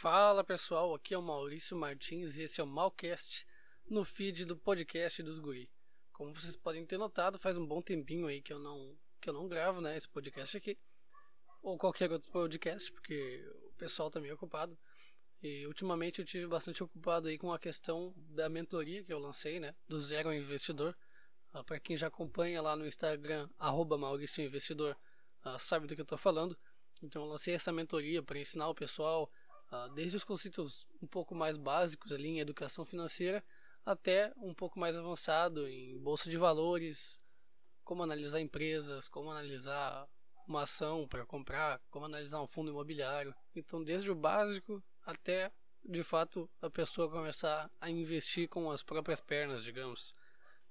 Fala pessoal, aqui é o Maurício Martins e esse é o Malcast no feed do podcast dos Guri. Como vocês podem ter notado, faz um bom tempinho aí que eu não que eu não gravo, né, esse podcast aqui ou qualquer outro podcast, porque o pessoal tá meio ocupado. E ultimamente eu tive bastante ocupado aí com a questão da mentoria que eu lancei, né, do zero investidor. Uh, Para quem já acompanha lá no Instagram @mauricioinvestidor, uh, sabe do que eu tô falando. Então eu lancei essa mentoria para ensinar o pessoal desde os conceitos um pouco mais básicos ali em educação financeira até um pouco mais avançado em bolsa de valores, como analisar empresas, como analisar uma ação para comprar, como analisar um fundo imobiliário. Então, desde o básico até de fato a pessoa começar a investir com as próprias pernas, digamos.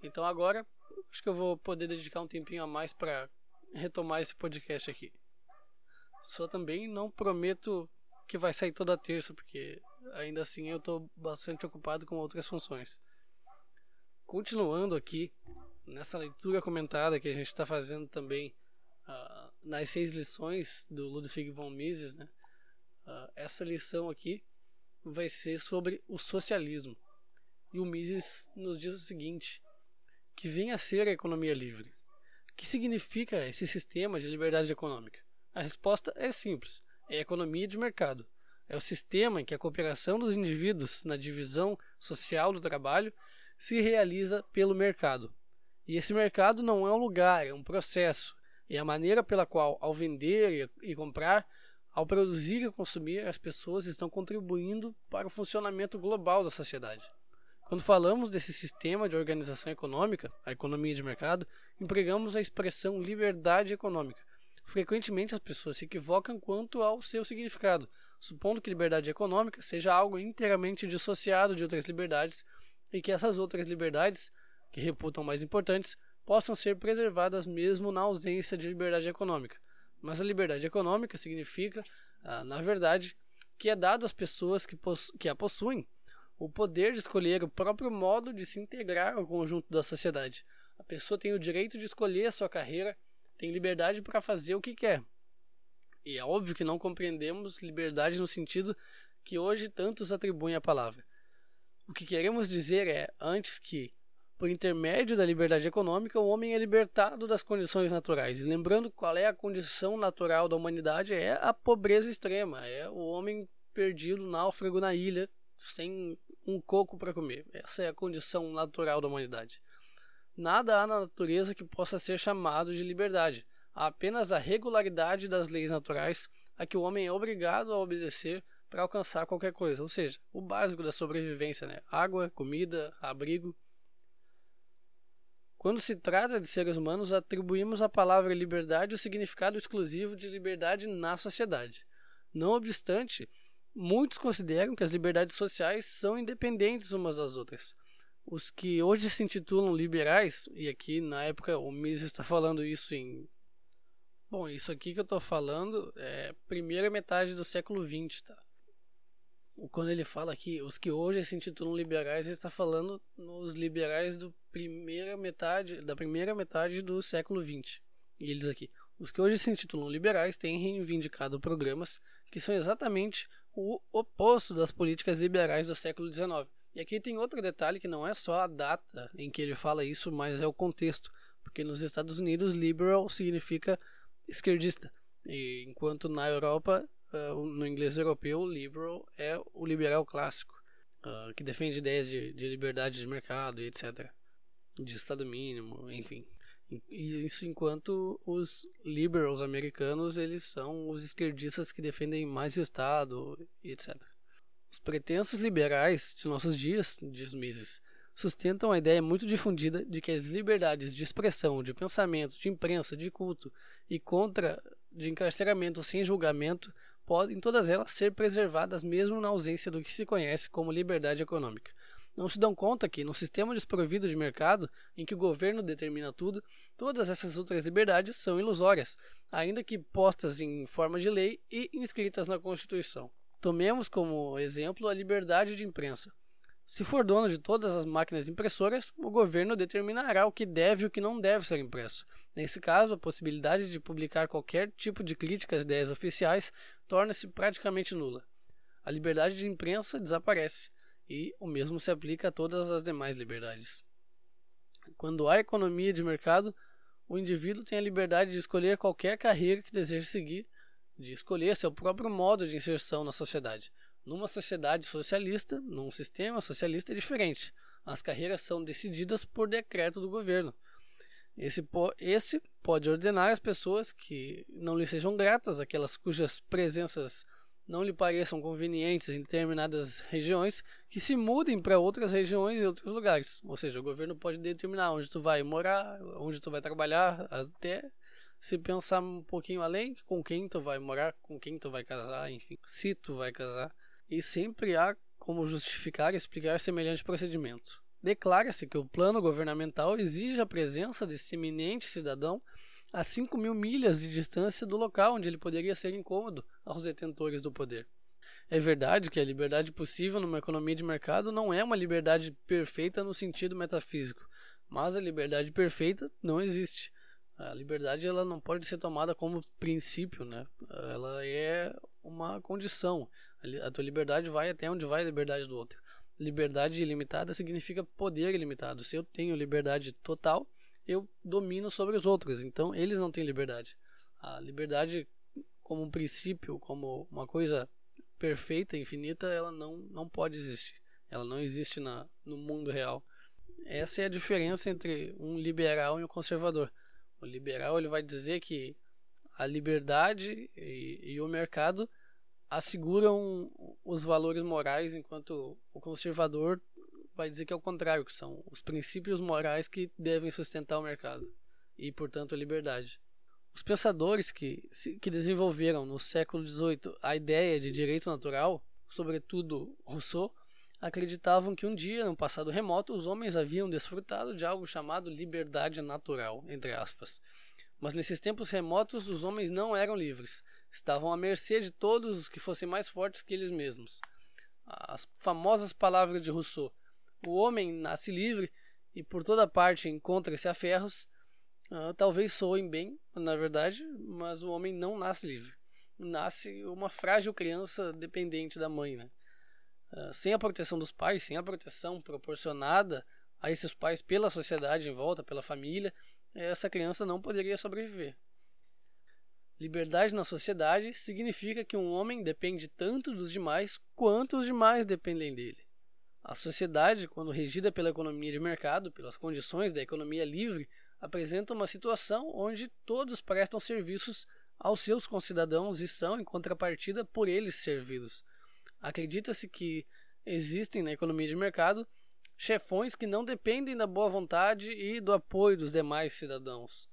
Então, agora acho que eu vou poder dedicar um tempinho a mais para retomar esse podcast aqui. Só também não prometo que vai sair toda terça, porque ainda assim eu estou bastante ocupado com outras funções. Continuando aqui, nessa leitura comentada que a gente está fazendo também uh, nas seis lições do Ludwig von Mises, né? Uh, essa lição aqui vai ser sobre o socialismo. E o Mises nos diz o seguinte: que vem a ser a economia livre. O que significa esse sistema de liberdade econômica? A resposta é simples é economia de mercado. É o sistema em que a cooperação dos indivíduos na divisão social do trabalho se realiza pelo mercado. E esse mercado não é um lugar, é um processo. É a maneira pela qual, ao vender e comprar, ao produzir e consumir, as pessoas estão contribuindo para o funcionamento global da sociedade. Quando falamos desse sistema de organização econômica, a economia de mercado, empregamos a expressão liberdade econômica, Frequentemente as pessoas se equivocam quanto ao seu significado, supondo que liberdade econômica seja algo inteiramente dissociado de outras liberdades e que essas outras liberdades, que reputam mais importantes, possam ser preservadas mesmo na ausência de liberdade econômica. Mas a liberdade econômica significa, ah, na verdade, que é dado às pessoas que, que a possuem o poder de escolher o próprio modo de se integrar ao conjunto da sociedade. A pessoa tem o direito de escolher a sua carreira tem liberdade para fazer o que quer. E é óbvio que não compreendemos liberdade no sentido que hoje tantos atribuem à palavra. O que queremos dizer é, antes que, por intermédio da liberdade econômica, o homem é libertado das condições naturais. E lembrando qual é a condição natural da humanidade, é a pobreza extrema, é o homem perdido, náufrago na ilha, sem um coco para comer. Essa é a condição natural da humanidade. Nada há na natureza que possa ser chamado de liberdade. Há apenas a regularidade das leis naturais a que o homem é obrigado a obedecer para alcançar qualquer coisa, ou seja, o básico da sobrevivência, né? água, comida, abrigo. Quando se trata de seres humanos, atribuímos à palavra liberdade o significado exclusivo de liberdade na sociedade. Não obstante, muitos consideram que as liberdades sociais são independentes umas das outras os que hoje se intitulam liberais, e aqui na época o Mises está falando isso em. Bom, isso aqui que eu estou falando é primeira metade do século XX, tá? Quando ele fala aqui, os que hoje se intitulam liberais, ele está falando nos liberais do primeira metade, da primeira metade do século XX. E eles aqui, os que hoje se intitulam liberais têm reivindicado programas que são exatamente o oposto das políticas liberais do século XIX e aqui tem outro detalhe que não é só a data em que ele fala isso, mas é o contexto. Porque nos Estados Unidos, liberal significa esquerdista. E enquanto na Europa, uh, no inglês europeu, liberal é o liberal clássico, uh, que defende ideias de, de liberdade de mercado e etc. De Estado mínimo, enfim. E isso enquanto os liberals americanos, eles são os esquerdistas que defendem mais o Estado e etc. Os pretensos liberais de nossos dias, diz Mises, sustentam a ideia muito difundida de que as liberdades de expressão, de pensamento, de imprensa, de culto e contra de encarceramento sem julgamento podem todas elas ser preservadas mesmo na ausência do que se conhece como liberdade econômica. Não se dão conta que, num sistema desprovido de mercado, em que o governo determina tudo, todas essas outras liberdades são ilusórias, ainda que postas em forma de lei e inscritas na Constituição. Tomemos como exemplo a liberdade de imprensa. Se for dono de todas as máquinas impressoras, o governo determinará o que deve e o que não deve ser impresso. Nesse caso, a possibilidade de publicar qualquer tipo de crítica às ideias oficiais torna-se praticamente nula. a liberdade de imprensa desaparece e o mesmo se aplica a todas as demais liberdades. Quando há economia de mercado, o indivíduo tem a liberdade de escolher qualquer carreira que deseja seguir, de escolher seu próprio modo de inserção na sociedade. Numa sociedade socialista, num sistema socialista é diferente. As carreiras são decididas por decreto do governo. Esse, esse pode ordenar as pessoas que não lhe sejam gratas, aquelas cujas presenças não lhe pareçam convenientes em determinadas regiões, que se mudem para outras regiões e outros lugares. Ou seja, o governo pode determinar onde tu vai morar, onde tu vai trabalhar, até se pensar um pouquinho além, com quem tu vai morar, com quem tu vai casar, enfim, se tu vai casar. E sempre há como justificar e explicar semelhante procedimento. Declara-se que o plano governamental exige a presença desse eminente cidadão a 5 mil milhas de distância do local onde ele poderia ser incômodo aos detentores do poder. É verdade que a liberdade possível numa economia de mercado não é uma liberdade perfeita no sentido metafísico, mas a liberdade perfeita não existe. A liberdade ela não pode ser tomada como princípio, né? Ela é uma condição. A tua liberdade vai até onde vai a liberdade do outro. Liberdade ilimitada significa poder ilimitado. Se eu tenho liberdade total, eu domino sobre os outros. Então, eles não têm liberdade. A liberdade, como um princípio, como uma coisa perfeita, infinita, ela não, não pode existir. Ela não existe na, no mundo real. Essa é a diferença entre um liberal e um conservador. O liberal ele vai dizer que a liberdade e, e o mercado asseguram os valores morais, enquanto o conservador vai dizer que é o contrário, que são os princípios morais que devem sustentar o mercado e, portanto, a liberdade. Os pensadores que, que desenvolveram no século XVIII a ideia de direito natural, sobretudo Rousseau, acreditavam que um dia, no passado remoto, os homens haviam desfrutado de algo chamado liberdade natural, entre aspas. Mas nesses tempos remotos, os homens não eram livres, estavam à mercê de todos os que fossem mais fortes que eles mesmos. As famosas palavras de Rousseau: o homem nasce livre e por toda parte encontra-se a ferros, uh, talvez soem bem, na verdade, mas o homem não nasce livre. Nasce uma frágil criança dependente da mãe. Né? Uh, sem a proteção dos pais, sem a proteção proporcionada a esses pais pela sociedade em volta, pela família, essa criança não poderia sobreviver. Liberdade na sociedade significa que um homem depende tanto dos demais quanto os demais dependem dele. A sociedade, quando regida pela economia de mercado, pelas condições da economia livre, apresenta uma situação onde todos prestam serviços aos seus concidadãos e são, em contrapartida, por eles servidos. Acredita-se que existem na economia de mercado chefões que não dependem da boa vontade e do apoio dos demais cidadãos.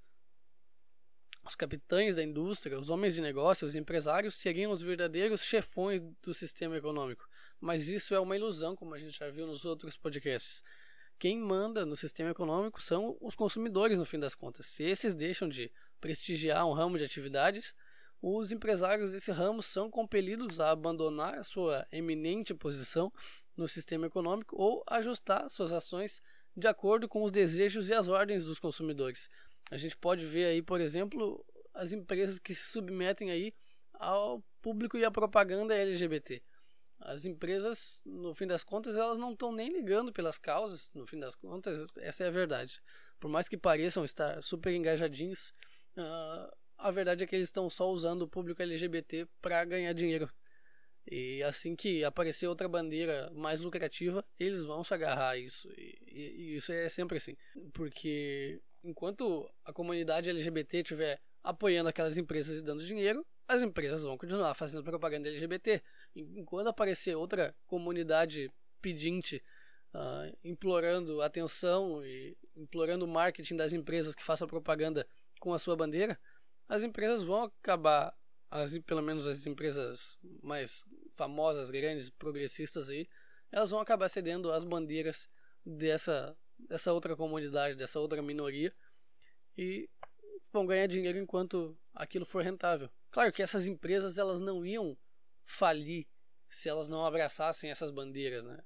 Os capitães da indústria, os homens de negócio, os empresários seriam os verdadeiros chefões do sistema econômico mas isso é uma ilusão, como a gente já viu nos outros podcasts. Quem manda no sistema econômico são os consumidores, no fim das contas. Se esses deixam de prestigiar um ramo de atividades, os empresários desse ramo são compelidos a abandonar a sua eminente posição no sistema econômico ou ajustar suas ações de acordo com os desejos e as ordens dos consumidores. A gente pode ver aí, por exemplo, as empresas que se submetem aí ao público e à propaganda LGBT as empresas, no fim das contas, elas não estão nem ligando pelas causas, no fim das contas, essa é a verdade. Por mais que pareçam estar super engajadinhos, uh, a verdade é que eles estão só usando o público LGBT para ganhar dinheiro. E assim que aparecer outra bandeira mais lucrativa, eles vão se agarrar a isso. E, e, e isso é sempre assim. Porque enquanto a comunidade LGBT estiver apoiando aquelas empresas e dando dinheiro, as empresas vão continuar fazendo propaganda LGBT. Enquanto aparecer outra comunidade pedinte uh, implorando atenção e implorando o marketing das empresas que façam propaganda com a sua bandeira, as empresas vão acabar, as, pelo menos as empresas mais famosas, grandes, progressistas aí, elas vão acabar cedendo as bandeiras dessa, dessa outra comunidade, dessa outra minoria e vão ganhar dinheiro enquanto aquilo for rentável. Claro que essas empresas elas não iam falir se elas não abraçassem essas bandeiras, né?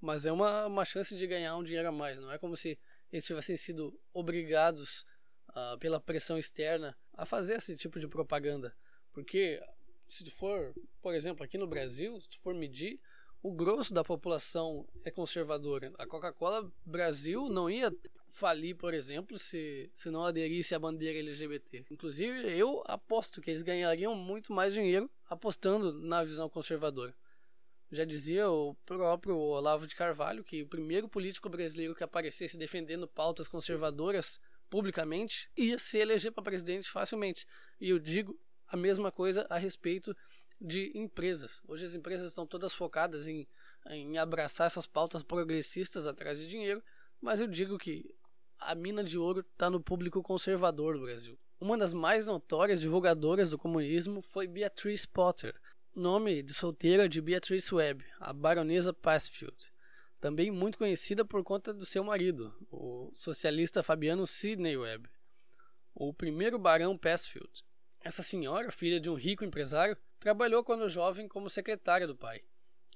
Mas é uma, uma chance de ganhar um dinheiro a mais. Não é como se eles tivessem sido obrigados uh, pela pressão externa a fazer esse tipo de propaganda. Porque se tu for, por exemplo, aqui no Brasil, se tu for medir, o grosso da população é conservadora. A Coca-Cola Brasil não ia falir, por exemplo, se, se não aderisse à bandeira LGBT. Inclusive, eu aposto que eles ganhariam muito mais dinheiro apostando na visão conservadora. Já dizia o próprio Olavo de Carvalho que o primeiro político brasileiro que aparecesse defendendo pautas conservadoras publicamente ia se eleger para presidente facilmente. E eu digo a mesma coisa a respeito de empresas. Hoje as empresas estão todas focadas em, em abraçar essas pautas progressistas atrás de dinheiro, mas eu digo que a mina de ouro está no público conservador do Brasil. Uma das mais notórias divulgadoras do comunismo foi Beatrice Potter, nome de solteira de Beatrice Webb, a baronesa Passfield, também muito conhecida por conta do seu marido, o socialista Fabiano Sidney Webb, o primeiro barão Passfield. Essa senhora, filha de um rico empresário, trabalhou quando jovem como secretária do pai.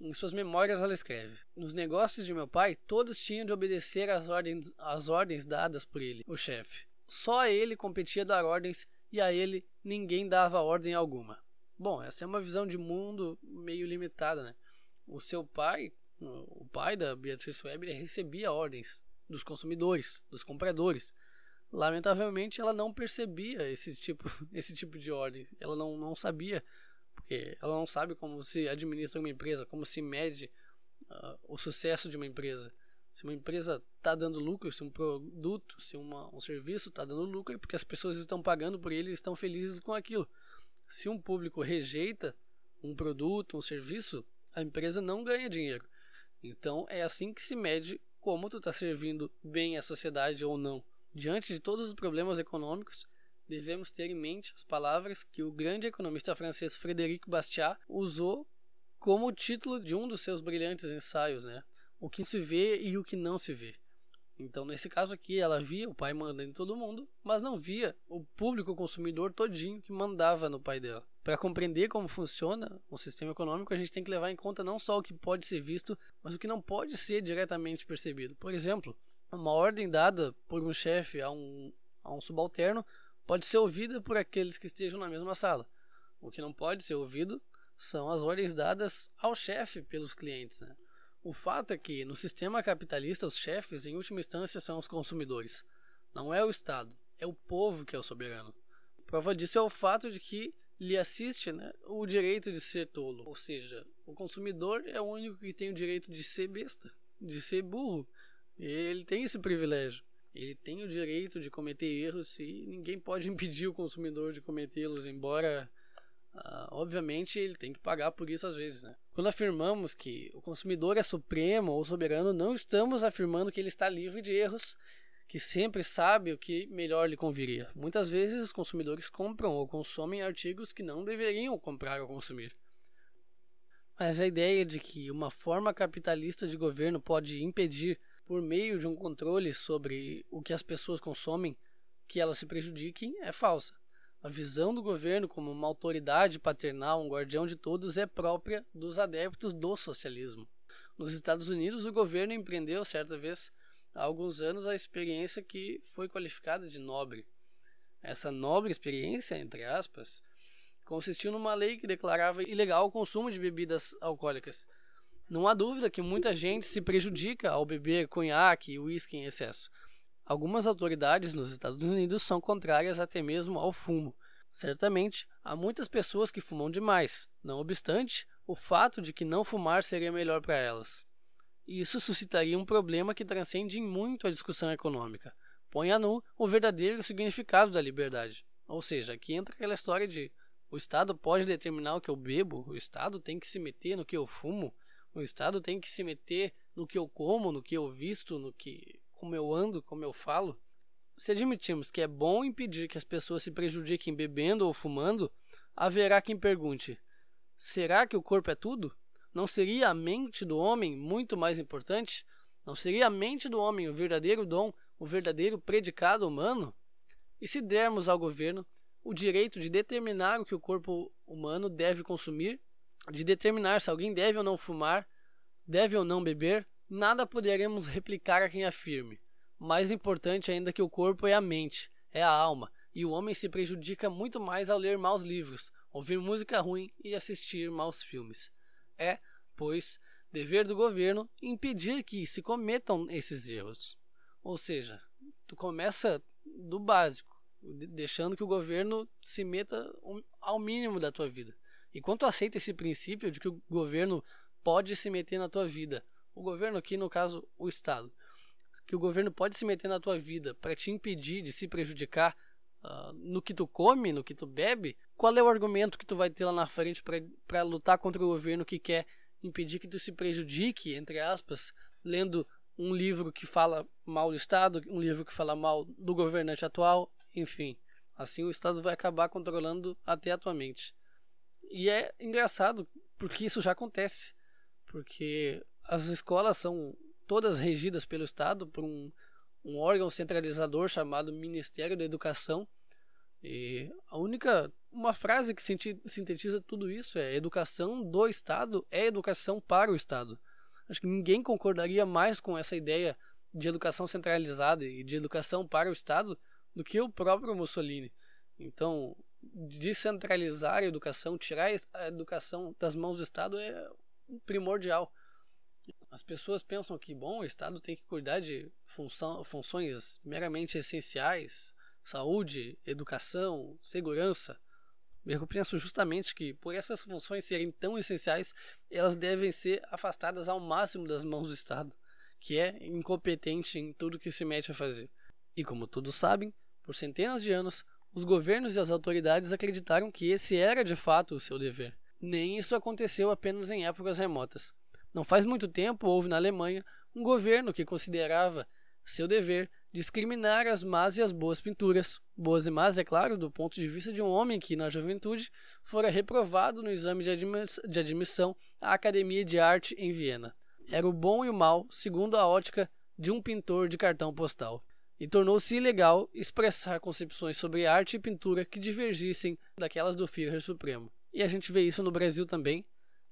Em suas memórias ela escreve: Nos negócios de meu pai, todos tinham de obedecer às ordens, às ordens dadas por ele, o chefe. Só a ele competia dar ordens e a ele ninguém dava ordem alguma. Bom, essa é uma visão de mundo meio limitada, né? O seu pai, o pai da Beatrice Webb, recebia ordens dos consumidores, dos compradores. Lamentavelmente, ela não percebia esse tipo, esse tipo de ordem. Ela não, não sabia, porque ela não sabe como se administra uma empresa, como se mede uh, o sucesso de uma empresa. Se uma empresa está dando lucro, se um produto, se uma, um serviço está dando lucro, é porque as pessoas estão pagando por ele e estão felizes com aquilo. Se um público rejeita um produto, um serviço, a empresa não ganha dinheiro. Então é assim que se mede como tu está servindo bem à sociedade ou não. Diante de todos os problemas econômicos, devemos ter em mente as palavras que o grande economista francês Frédéric Bastiat usou como título de um dos seus brilhantes ensaios, né? O que se vê e o que não se vê. Então, nesse caso aqui, ela via o pai mandando em todo mundo, mas não via o público consumidor todinho que mandava no pai dela. Para compreender como funciona o sistema econômico, a gente tem que levar em conta não só o que pode ser visto, mas o que não pode ser diretamente percebido. Por exemplo, uma ordem dada por um chefe a um, a um subalterno pode ser ouvida por aqueles que estejam na mesma sala. O que não pode ser ouvido são as ordens dadas ao chefe pelos clientes. Né? O fato é que, no sistema capitalista, os chefes, em última instância, são os consumidores. Não é o Estado, é o povo que é o soberano. Prova disso é o fato de que lhe assiste né, o direito de ser tolo. Ou seja, o consumidor é o único que tem o direito de ser besta, de ser burro. Ele tem esse privilégio. Ele tem o direito de cometer erros e ninguém pode impedir o consumidor de cometê-los, embora Uh, obviamente ele tem que pagar por isso às vezes. Né? Quando afirmamos que o consumidor é supremo ou soberano, não estamos afirmando que ele está livre de erros, que sempre sabe o que melhor lhe conviria. Muitas vezes os consumidores compram ou consomem artigos que não deveriam comprar ou consumir. Mas a ideia de que uma forma capitalista de governo pode impedir, por meio de um controle sobre o que as pessoas consomem, que elas se prejudiquem é falsa. A visão do governo como uma autoridade paternal, um guardião de todos, é própria dos adeptos do socialismo. Nos Estados Unidos, o governo empreendeu, certa vez, há alguns anos, a experiência que foi qualificada de nobre. Essa nobre experiência, entre aspas, consistiu numa lei que declarava ilegal o consumo de bebidas alcoólicas. Não há dúvida que muita gente se prejudica ao beber conhaque e uísque em excesso. Algumas autoridades nos Estados Unidos são contrárias até mesmo ao fumo. Certamente, há muitas pessoas que fumam demais, não obstante, o fato de que não fumar seria melhor para elas. Isso suscitaria um problema que transcende muito a discussão econômica. Põe a nu o verdadeiro significado da liberdade. Ou seja, aqui entra aquela história de o Estado pode determinar o que eu bebo, o Estado tem que se meter no que eu fumo, o Estado tem que se meter no que eu como, no que eu visto, no que como eu ando, como eu falo, se admitirmos que é bom impedir que as pessoas se prejudiquem bebendo ou fumando, haverá quem pergunte: será que o corpo é tudo? Não seria a mente do homem muito mais importante? Não seria a mente do homem o verdadeiro dom, o verdadeiro predicado humano? E se dermos ao governo o direito de determinar o que o corpo humano deve consumir, de determinar se alguém deve ou não fumar, deve ou não beber, nada poderemos replicar a quem afirme. Mais importante ainda que o corpo é a mente, é a alma, e o homem se prejudica muito mais ao ler maus livros, ouvir música ruim e assistir maus filmes. É, pois, dever do governo impedir que se cometam esses erros. Ou seja, tu começa do básico, deixando que o governo se meta ao mínimo da tua vida. E quando tu aceita esse princípio de que o governo pode se meter na tua vida, o governo aqui no caso o Estado, que o governo pode se meter na tua vida para te impedir de se prejudicar uh, no que tu come, no que tu bebe, qual é o argumento que tu vai ter lá na frente para lutar contra o governo que quer impedir que tu se prejudique, entre aspas, lendo um livro que fala mal do Estado, um livro que fala mal do governante atual, enfim. Assim o Estado vai acabar controlando até a tua mente. E é engraçado porque isso já acontece. Porque as escolas são todas regidas pelo Estado por um, um órgão centralizador chamado Ministério da Educação. E a única uma frase que sintetiza tudo isso é educação do Estado é educação para o Estado. Acho que ninguém concordaria mais com essa ideia de educação centralizada e de educação para o Estado do que o próprio Mussolini. Então, descentralizar a educação, tirar a educação das mãos do Estado é primordial. As pessoas pensam que, bom, o Estado tem que cuidar de função, funções meramente essenciais, saúde, educação, segurança. Eu penso justamente que, por essas funções serem tão essenciais, elas devem ser afastadas ao máximo das mãos do Estado, que é incompetente em tudo que se mete a fazer. E como todos sabem, por centenas de anos, os governos e as autoridades acreditaram que esse era de fato o seu dever. Nem isso aconteceu apenas em épocas remotas. Não faz muito tempo houve na Alemanha um governo que considerava seu dever discriminar as más e as boas pinturas. Boas e más, é claro, do ponto de vista de um homem que, na juventude, fora reprovado no exame de, admiss de admissão à Academia de Arte em Viena. Era o bom e o mal, segundo a ótica de um pintor de cartão postal. E tornou-se ilegal expressar concepções sobre arte e pintura que divergissem daquelas do Führer Supremo. E a gente vê isso no Brasil também.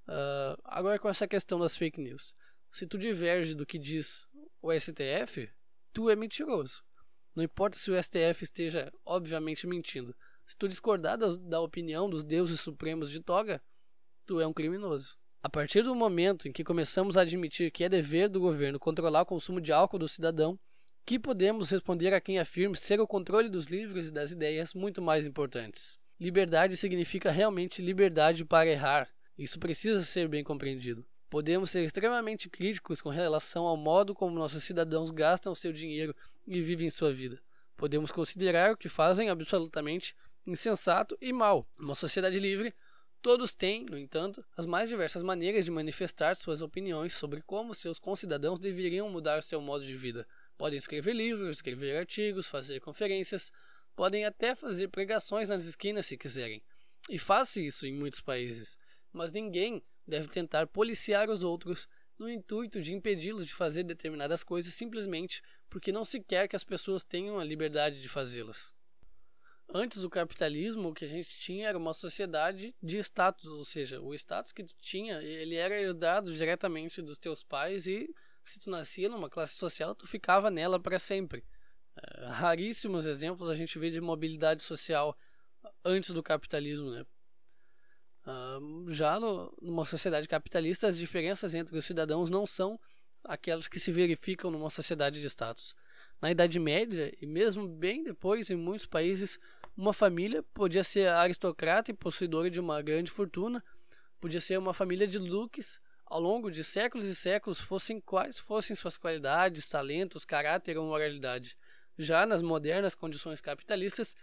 Uh, agora com essa questão das fake news. Se tu diverge do que diz o STF, tu é mentiroso. Não importa se o STF esteja, obviamente, mentindo. Se tu discordar da, da opinião dos deuses supremos de toga, tu é um criminoso. A partir do momento em que começamos a admitir que é dever do governo controlar o consumo de álcool do cidadão, que podemos responder a quem afirma ser o controle dos livros e das ideias muito mais importantes. Liberdade significa realmente liberdade para errar. Isso precisa ser bem compreendido. Podemos ser extremamente críticos com relação ao modo como nossos cidadãos gastam seu dinheiro e vivem sua vida. Podemos considerar o que fazem absolutamente insensato e mal. Uma sociedade livre, todos têm, no entanto, as mais diversas maneiras de manifestar suas opiniões sobre como seus concidadãos deveriam mudar seu modo de vida. Podem escrever livros, escrever artigos, fazer conferências, podem até fazer pregações nas esquinas se quiserem. E faz isso em muitos países. Mas ninguém deve tentar policiar os outros no intuito de impedi-los de fazer determinadas coisas simplesmente porque não se quer que as pessoas tenham a liberdade de fazê-las. Antes do capitalismo, o que a gente tinha era uma sociedade de status, ou seja, o status que tu tinha, ele era herdado diretamente dos teus pais e se tu nascia numa classe social, tu ficava nela para sempre. É, raríssimos exemplos a gente vê de mobilidade social antes do capitalismo, né? Uh, já no, numa sociedade capitalista, as diferenças entre os cidadãos não são aquelas que se verificam numa sociedade de status. Na Idade Média, e mesmo bem depois, em muitos países, uma família podia ser aristocrata e possuidora de uma grande fortuna, podia ser uma família de duques, ao longo de séculos e séculos, fossem quais fossem suas qualidades, talentos, caráter ou moralidade. Já nas modernas condições capitalistas,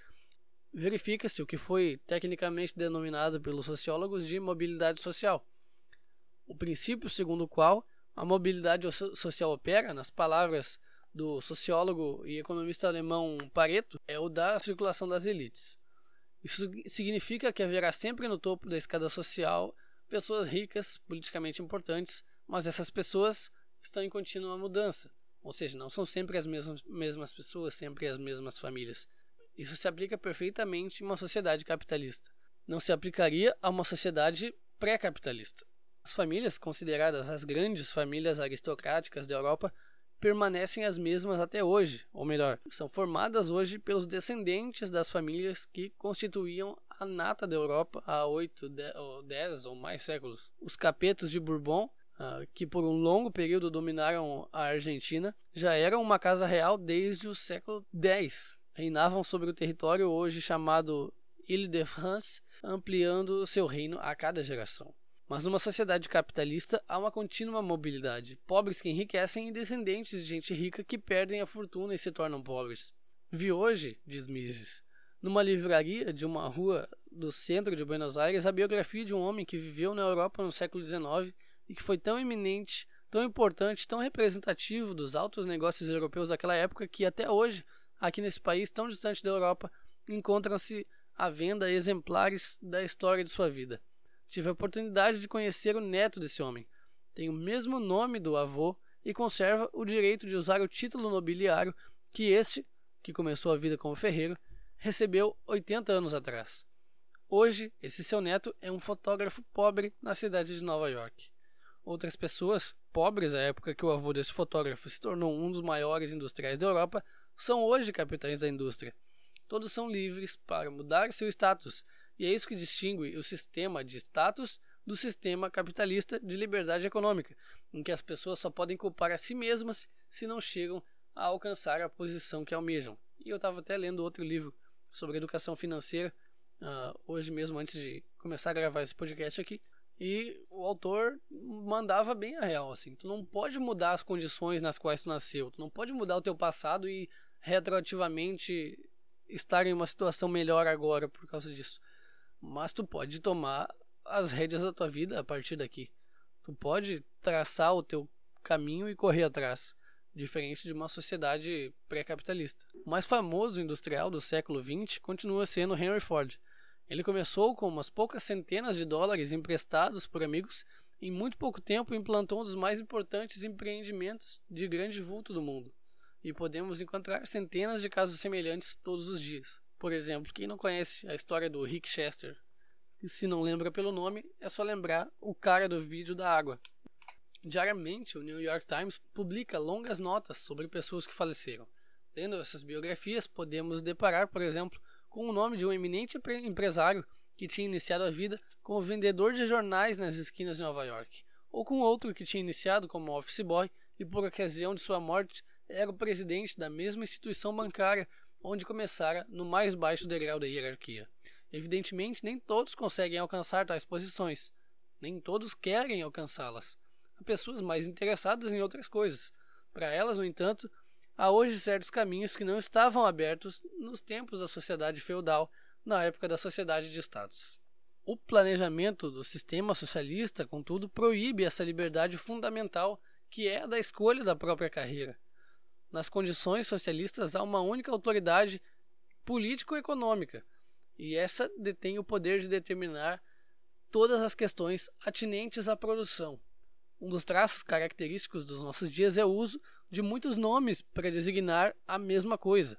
verifica-se o que foi tecnicamente denominado pelos sociólogos de mobilidade social. O princípio segundo o qual a mobilidade social opera, nas palavras do sociólogo e economista alemão Pareto, é o da circulação das elites. Isso significa que haverá sempre no topo da escada social pessoas ricas, politicamente importantes, mas essas pessoas estão em contínua mudança. Ou seja, não são sempre as mesmas, mesmas pessoas, sempre as mesmas famílias. Isso se aplica perfeitamente em uma sociedade capitalista. Não se aplicaria a uma sociedade pré-capitalista. As famílias consideradas as grandes famílias aristocráticas da Europa permanecem as mesmas até hoje, ou melhor, são formadas hoje pelos descendentes das famílias que constituíam a nata da Europa há oito, dez ou mais séculos. Os capetos de Bourbon, ah, que por um longo período dominaram a Argentina, já eram uma casa real desde o século X. Reinavam sobre o território hoje chamado Ile-de-France, ampliando seu reino a cada geração. Mas numa sociedade capitalista há uma contínua mobilidade. Pobres que enriquecem e descendentes de gente rica que perdem a fortuna e se tornam pobres. Vi hoje, diz Mises, numa livraria de uma rua do centro de Buenos Aires a biografia de um homem que viveu na Europa no século XIX e que foi tão eminente, tão importante, tão representativo dos altos negócios europeus daquela época que até hoje, aqui nesse país tão distante da Europa, encontram-se à venda exemplares da história de sua vida. Tive a oportunidade de conhecer o neto desse homem. Tem o mesmo nome do avô e conserva o direito de usar o título nobiliário que este, que começou a vida como ferreiro, recebeu 80 anos atrás. Hoje, esse seu neto é um fotógrafo pobre na cidade de Nova York. Outras pessoas, pobres à época que o avô desse fotógrafo se tornou um dos maiores industriais da Europa, são hoje capitães da indústria. Todos são livres para mudar seu status e é isso que distingue o sistema de status do sistema capitalista de liberdade econômica, em que as pessoas só podem culpar a si mesmas se não chegam a alcançar a posição que almejam. E eu estava até lendo outro livro sobre educação financeira, uh, hoje mesmo, antes de começar a gravar esse podcast aqui. E o autor mandava bem a real, assim. Tu não pode mudar as condições nas quais tu nasceu. Tu não pode mudar o teu passado e retroativamente estar em uma situação melhor agora por causa disso. Mas tu pode tomar as rédeas da tua vida a partir daqui. Tu pode traçar o teu caminho e correr atrás, diferente de uma sociedade pré-capitalista. O mais famoso industrial do século XX continua sendo Henry Ford. Ele começou com umas poucas centenas de dólares emprestados por amigos e em muito pouco tempo implantou um dos mais importantes empreendimentos de grande vulto do mundo. E podemos encontrar centenas de casos semelhantes todos os dias. Por exemplo, quem não conhece a história do Rick Chester, e se não lembra pelo nome, é só lembrar o cara do vídeo da água. Diariamente, o New York Times publica longas notas sobre pessoas que faleceram. Lendo essas biografias, podemos deparar, por exemplo, com o nome de um eminente empresário que tinha iniciado a vida como vendedor de jornais nas esquinas de Nova York, ou com outro que tinha iniciado como office boy e, por ocasião de sua morte, era o presidente da mesma instituição bancária onde começara no mais baixo degrau da hierarquia. Evidentemente, nem todos conseguem alcançar tais posições, nem todos querem alcançá-las. Há pessoas mais interessadas em outras coisas. Para elas, no entanto, há hoje certos caminhos que não estavam abertos nos tempos da sociedade feudal, na época da sociedade de estados. O planejamento do sistema socialista, contudo, proíbe essa liberdade fundamental que é a da escolha da própria carreira nas condições socialistas há uma única autoridade político-econômica, e essa detém o poder de determinar todas as questões atinentes à produção. Um dos traços característicos dos nossos dias é o uso de muitos nomes para designar a mesma coisa.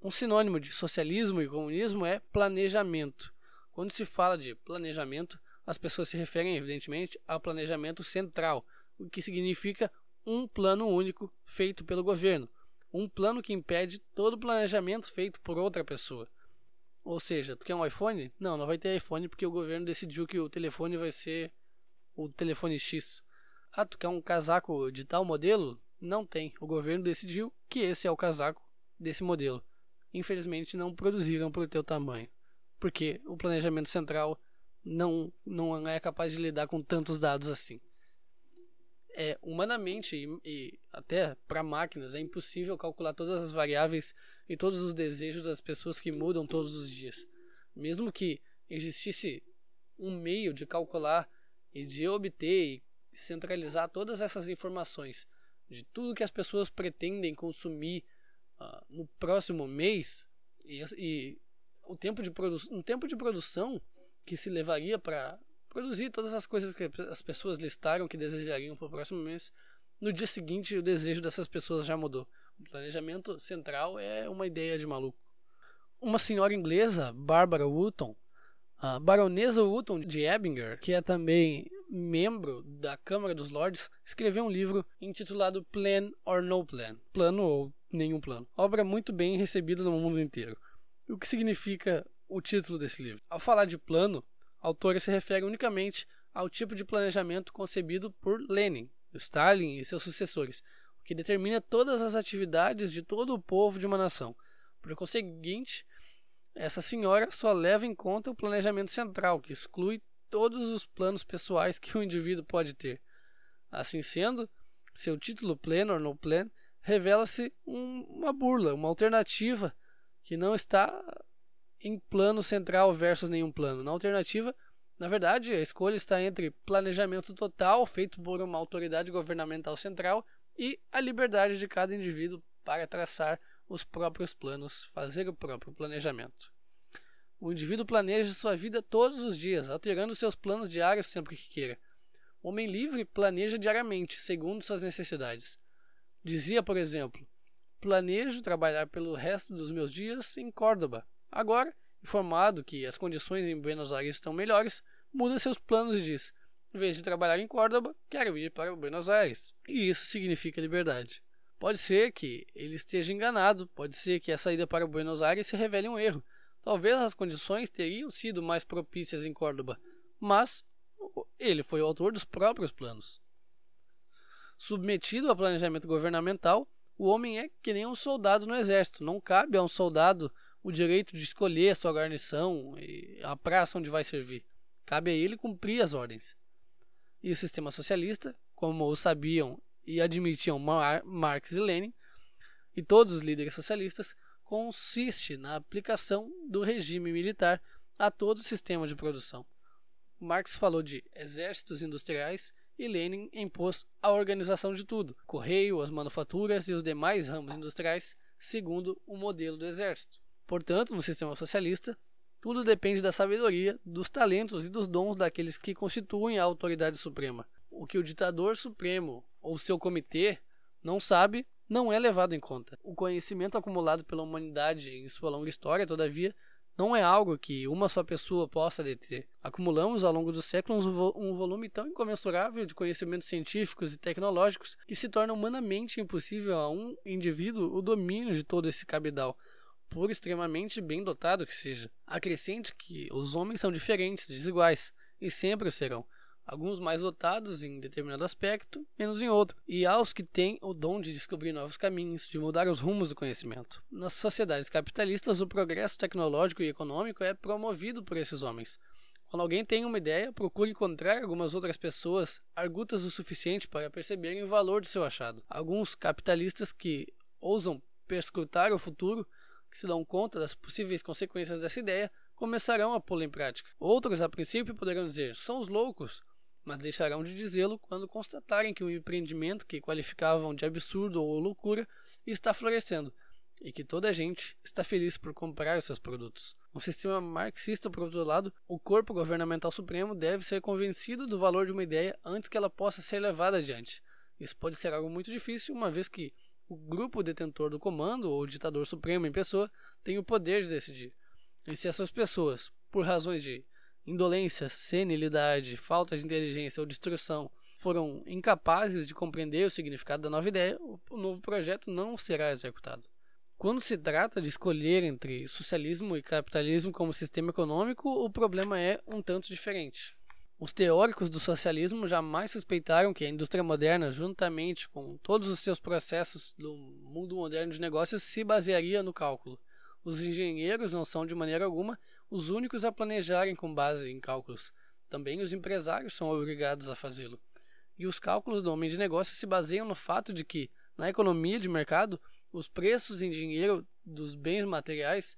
Um sinônimo de socialismo e comunismo é planejamento. Quando se fala de planejamento, as pessoas se referem, evidentemente, ao planejamento central, o que significa um plano único feito pelo governo, um plano que impede todo planejamento feito por outra pessoa. Ou seja, tu quer um iPhone? Não, não vai ter iPhone porque o governo decidiu que o telefone vai ser o telefone X. Ah, tu quer um casaco de tal modelo? Não tem. O governo decidiu que esse é o casaco desse modelo. Infelizmente não produziram para o teu tamanho, porque o planejamento central não, não é capaz de lidar com tantos dados assim é, humanamente e, e até para máquinas é impossível calcular todas as variáveis e todos os desejos das pessoas que mudam todos os dias. Mesmo que existisse um meio de calcular e de obter e centralizar todas essas informações de tudo que as pessoas pretendem consumir uh, no próximo mês e, e o tempo de um tempo de produção que se levaria para produzir todas as coisas que as pessoas listaram que desejariam para o próximo mês. No dia seguinte, o desejo dessas pessoas já mudou. O planejamento central é uma ideia de maluco. Uma senhora inglesa, Barbara Wootton, a baronesa Wootton de Ebinger, que é também membro da Câmara dos Lordes, escreveu um livro intitulado Plan or No Plan Plano ou Nenhum Plano. Obra muito bem recebida no mundo inteiro. O que significa o título desse livro? Ao falar de plano, a autora se refere unicamente ao tipo de planejamento concebido por Lenin, Stalin e seus sucessores, o que determina todas as atividades de todo o povo de uma nação. Por conseguinte, essa senhora só leva em conta o planejamento central, que exclui todos os planos pessoais que o indivíduo pode ter. Assim sendo, seu título Plan or No Plan revela-se um, uma burla, uma alternativa que não está em plano central versus nenhum plano. Na alternativa, na verdade, a escolha está entre planejamento total feito por uma autoridade governamental central e a liberdade de cada indivíduo para traçar os próprios planos, fazer o próprio planejamento. O indivíduo planeja sua vida todos os dias, alterando seus planos diários sempre que queira. O homem livre planeja diariamente, segundo suas necessidades. Dizia, por exemplo, planejo trabalhar pelo resto dos meus dias em Córdoba. Agora, informado que as condições em Buenos Aires estão melhores, muda seus planos e diz: em vez de trabalhar em Córdoba, quero ir para Buenos Aires. E isso significa liberdade. Pode ser que ele esteja enganado, pode ser que a saída para Buenos Aires se revele um erro. Talvez as condições teriam sido mais propícias em Córdoba, mas ele foi o autor dos próprios planos. Submetido ao planejamento governamental, o homem é que nem um soldado no exército. Não cabe a um soldado o direito de escolher a sua guarnição e a praça onde vai servir. Cabe a ele cumprir as ordens. E o sistema socialista, como o sabiam e admitiam Marx e Lenin, e todos os líderes socialistas, consiste na aplicação do regime militar a todo o sistema de produção. Marx falou de exércitos industriais e Lenin impôs a organização de tudo, correio, as manufaturas e os demais ramos industriais, segundo o modelo do exército. Portanto, no sistema socialista, tudo depende da sabedoria, dos talentos e dos dons daqueles que constituem a autoridade suprema. O que o ditador supremo ou seu comitê não sabe, não é levado em conta. O conhecimento acumulado pela humanidade em sua longa história, todavia, não é algo que uma só pessoa possa deter. Acumulamos ao longo dos séculos um volume tão incomensurável de conhecimentos científicos e tecnológicos que se torna humanamente impossível a um indivíduo o domínio de todo esse cabedal por extremamente bem dotado que seja. Acrescente que os homens são diferentes, desiguais, e sempre o serão. Alguns mais dotados em determinado aspecto, menos em outro, e há os que têm o dom de descobrir novos caminhos, de mudar os rumos do conhecimento. Nas sociedades capitalistas, o progresso tecnológico e econômico é promovido por esses homens. Quando alguém tem uma ideia, procure encontrar algumas outras pessoas argutas o suficiente para perceberem o valor de seu achado. Alguns capitalistas que ousam perscrutar o futuro que se dão conta das possíveis consequências dessa ideia começarão a pô-la em prática. Outros, a princípio, poderão dizer: são os loucos, mas deixarão de dizê-lo quando constatarem que o empreendimento que qualificavam de absurdo ou loucura está florescendo e que toda a gente está feliz por comprar seus produtos. No sistema marxista, por outro lado, o corpo governamental supremo deve ser convencido do valor de uma ideia antes que ela possa ser levada adiante. Isso pode ser algo muito difícil, uma vez que o grupo detentor do comando, ou ditador supremo em pessoa, tem o poder de decidir. E se essas pessoas, por razões de indolência, senilidade, falta de inteligência ou destruição, foram incapazes de compreender o significado da nova ideia, o novo projeto não será executado. Quando se trata de escolher entre socialismo e capitalismo como sistema econômico, o problema é um tanto diferente. Os teóricos do socialismo jamais suspeitaram que a indústria moderna, juntamente com todos os seus processos do mundo moderno de negócios, se basearia no cálculo. Os engenheiros não são, de maneira alguma, os únicos a planejarem com base em cálculos. Também os empresários são obrigados a fazê-lo. E os cálculos do homem de negócios se baseiam no fato de que, na economia de mercado, os preços em dinheiro dos bens materiais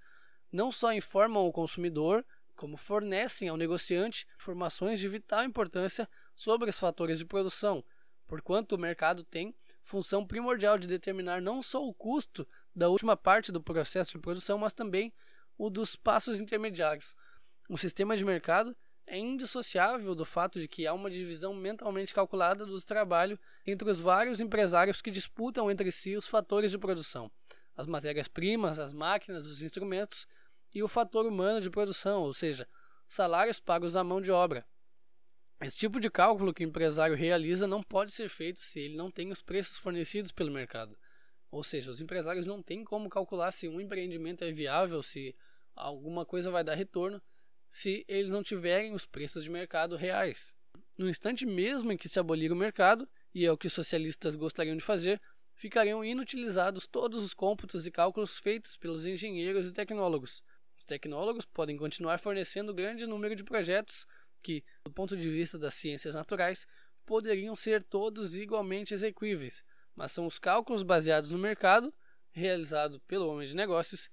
não só informam o consumidor, como fornecem ao negociante informações de vital importância sobre os fatores de produção, porquanto o mercado tem função primordial de determinar não só o custo da última parte do processo de produção, mas também o dos passos intermediários. Um sistema de mercado é indissociável do fato de que há uma divisão mentalmente calculada do trabalho entre os vários empresários que disputam entre si os fatores de produção, as matérias-primas, as máquinas, os instrumentos e o fator humano de produção, ou seja, salários pagos à mão de obra. Esse tipo de cálculo que o empresário realiza não pode ser feito se ele não tem os preços fornecidos pelo mercado. Ou seja, os empresários não têm como calcular se um empreendimento é viável, se alguma coisa vai dar retorno, se eles não tiverem os preços de mercado reais. No instante mesmo em que se abolir o mercado, e é o que os socialistas gostariam de fazer, ficariam inutilizados todos os cômputos e cálculos feitos pelos engenheiros e tecnólogos. Os tecnólogos podem continuar fornecendo grande número de projetos que, do ponto de vista das ciências naturais, poderiam ser todos igualmente execuíveis, mas são os cálculos baseados no mercado, realizado pelo homem de negócios,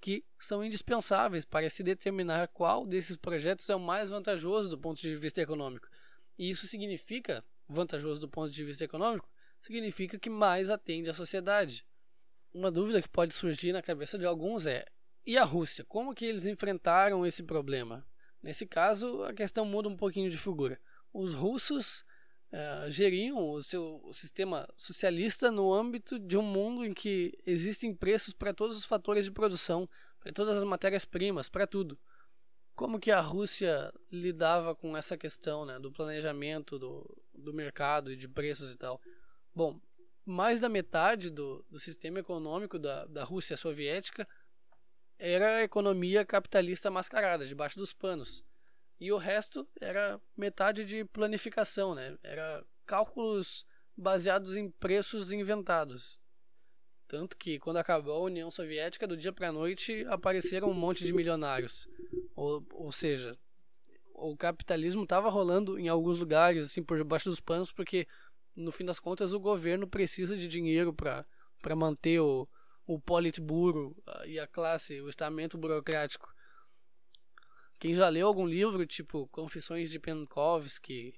que são indispensáveis para se determinar qual desses projetos é o mais vantajoso do ponto de vista econômico. E isso significa, vantajoso do ponto de vista econômico, significa que mais atende à sociedade. Uma dúvida que pode surgir na cabeça de alguns é: e a Rússia? Como que eles enfrentaram esse problema? Nesse caso, a questão muda um pouquinho de figura. Os russos uh, geriam o seu sistema socialista no âmbito de um mundo em que existem preços para todos os fatores de produção, para todas as matérias-primas, para tudo. Como que a Rússia lidava com essa questão né, do planejamento do, do mercado e de preços e tal? Bom, mais da metade do, do sistema econômico da, da Rússia soviética era a economia capitalista mascarada, debaixo dos panos. E o resto era metade de planificação, né? Era cálculos baseados em preços inventados. Tanto que quando acabou a União Soviética, do dia para a noite apareceram um monte de milionários. Ou, ou seja, o capitalismo estava rolando em alguns lugares, assim, por debaixo dos panos, porque no fim das contas, o governo precisa de dinheiro para manter o, o Politburo e a classe, o estamento burocrático. Quem já leu algum livro, tipo Confissões de Penkovsky,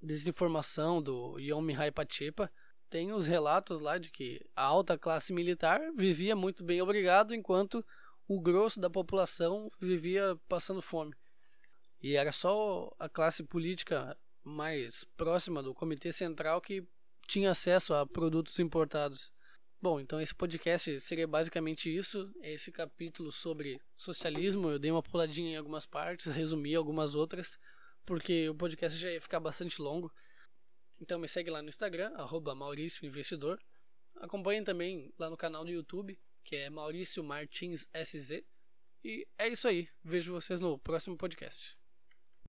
Desinformação do Yom Mihai Pachepa, tem os relatos lá de que a alta classe militar vivia muito bem obrigado, enquanto o grosso da população vivia passando fome. E era só a classe política mais próxima do Comitê Central que tinha acesso a produtos importados. Bom, então esse podcast seria basicamente isso. Esse capítulo sobre socialismo, eu dei uma puladinha em algumas partes, resumi algumas outras, porque o podcast já ia ficar bastante longo. Então me segue lá no Instagram, arroba Maurício Investidor. Acompanhe também lá no canal do YouTube, que é Maurício Martins SZ. E é isso aí. Vejo vocês no próximo podcast.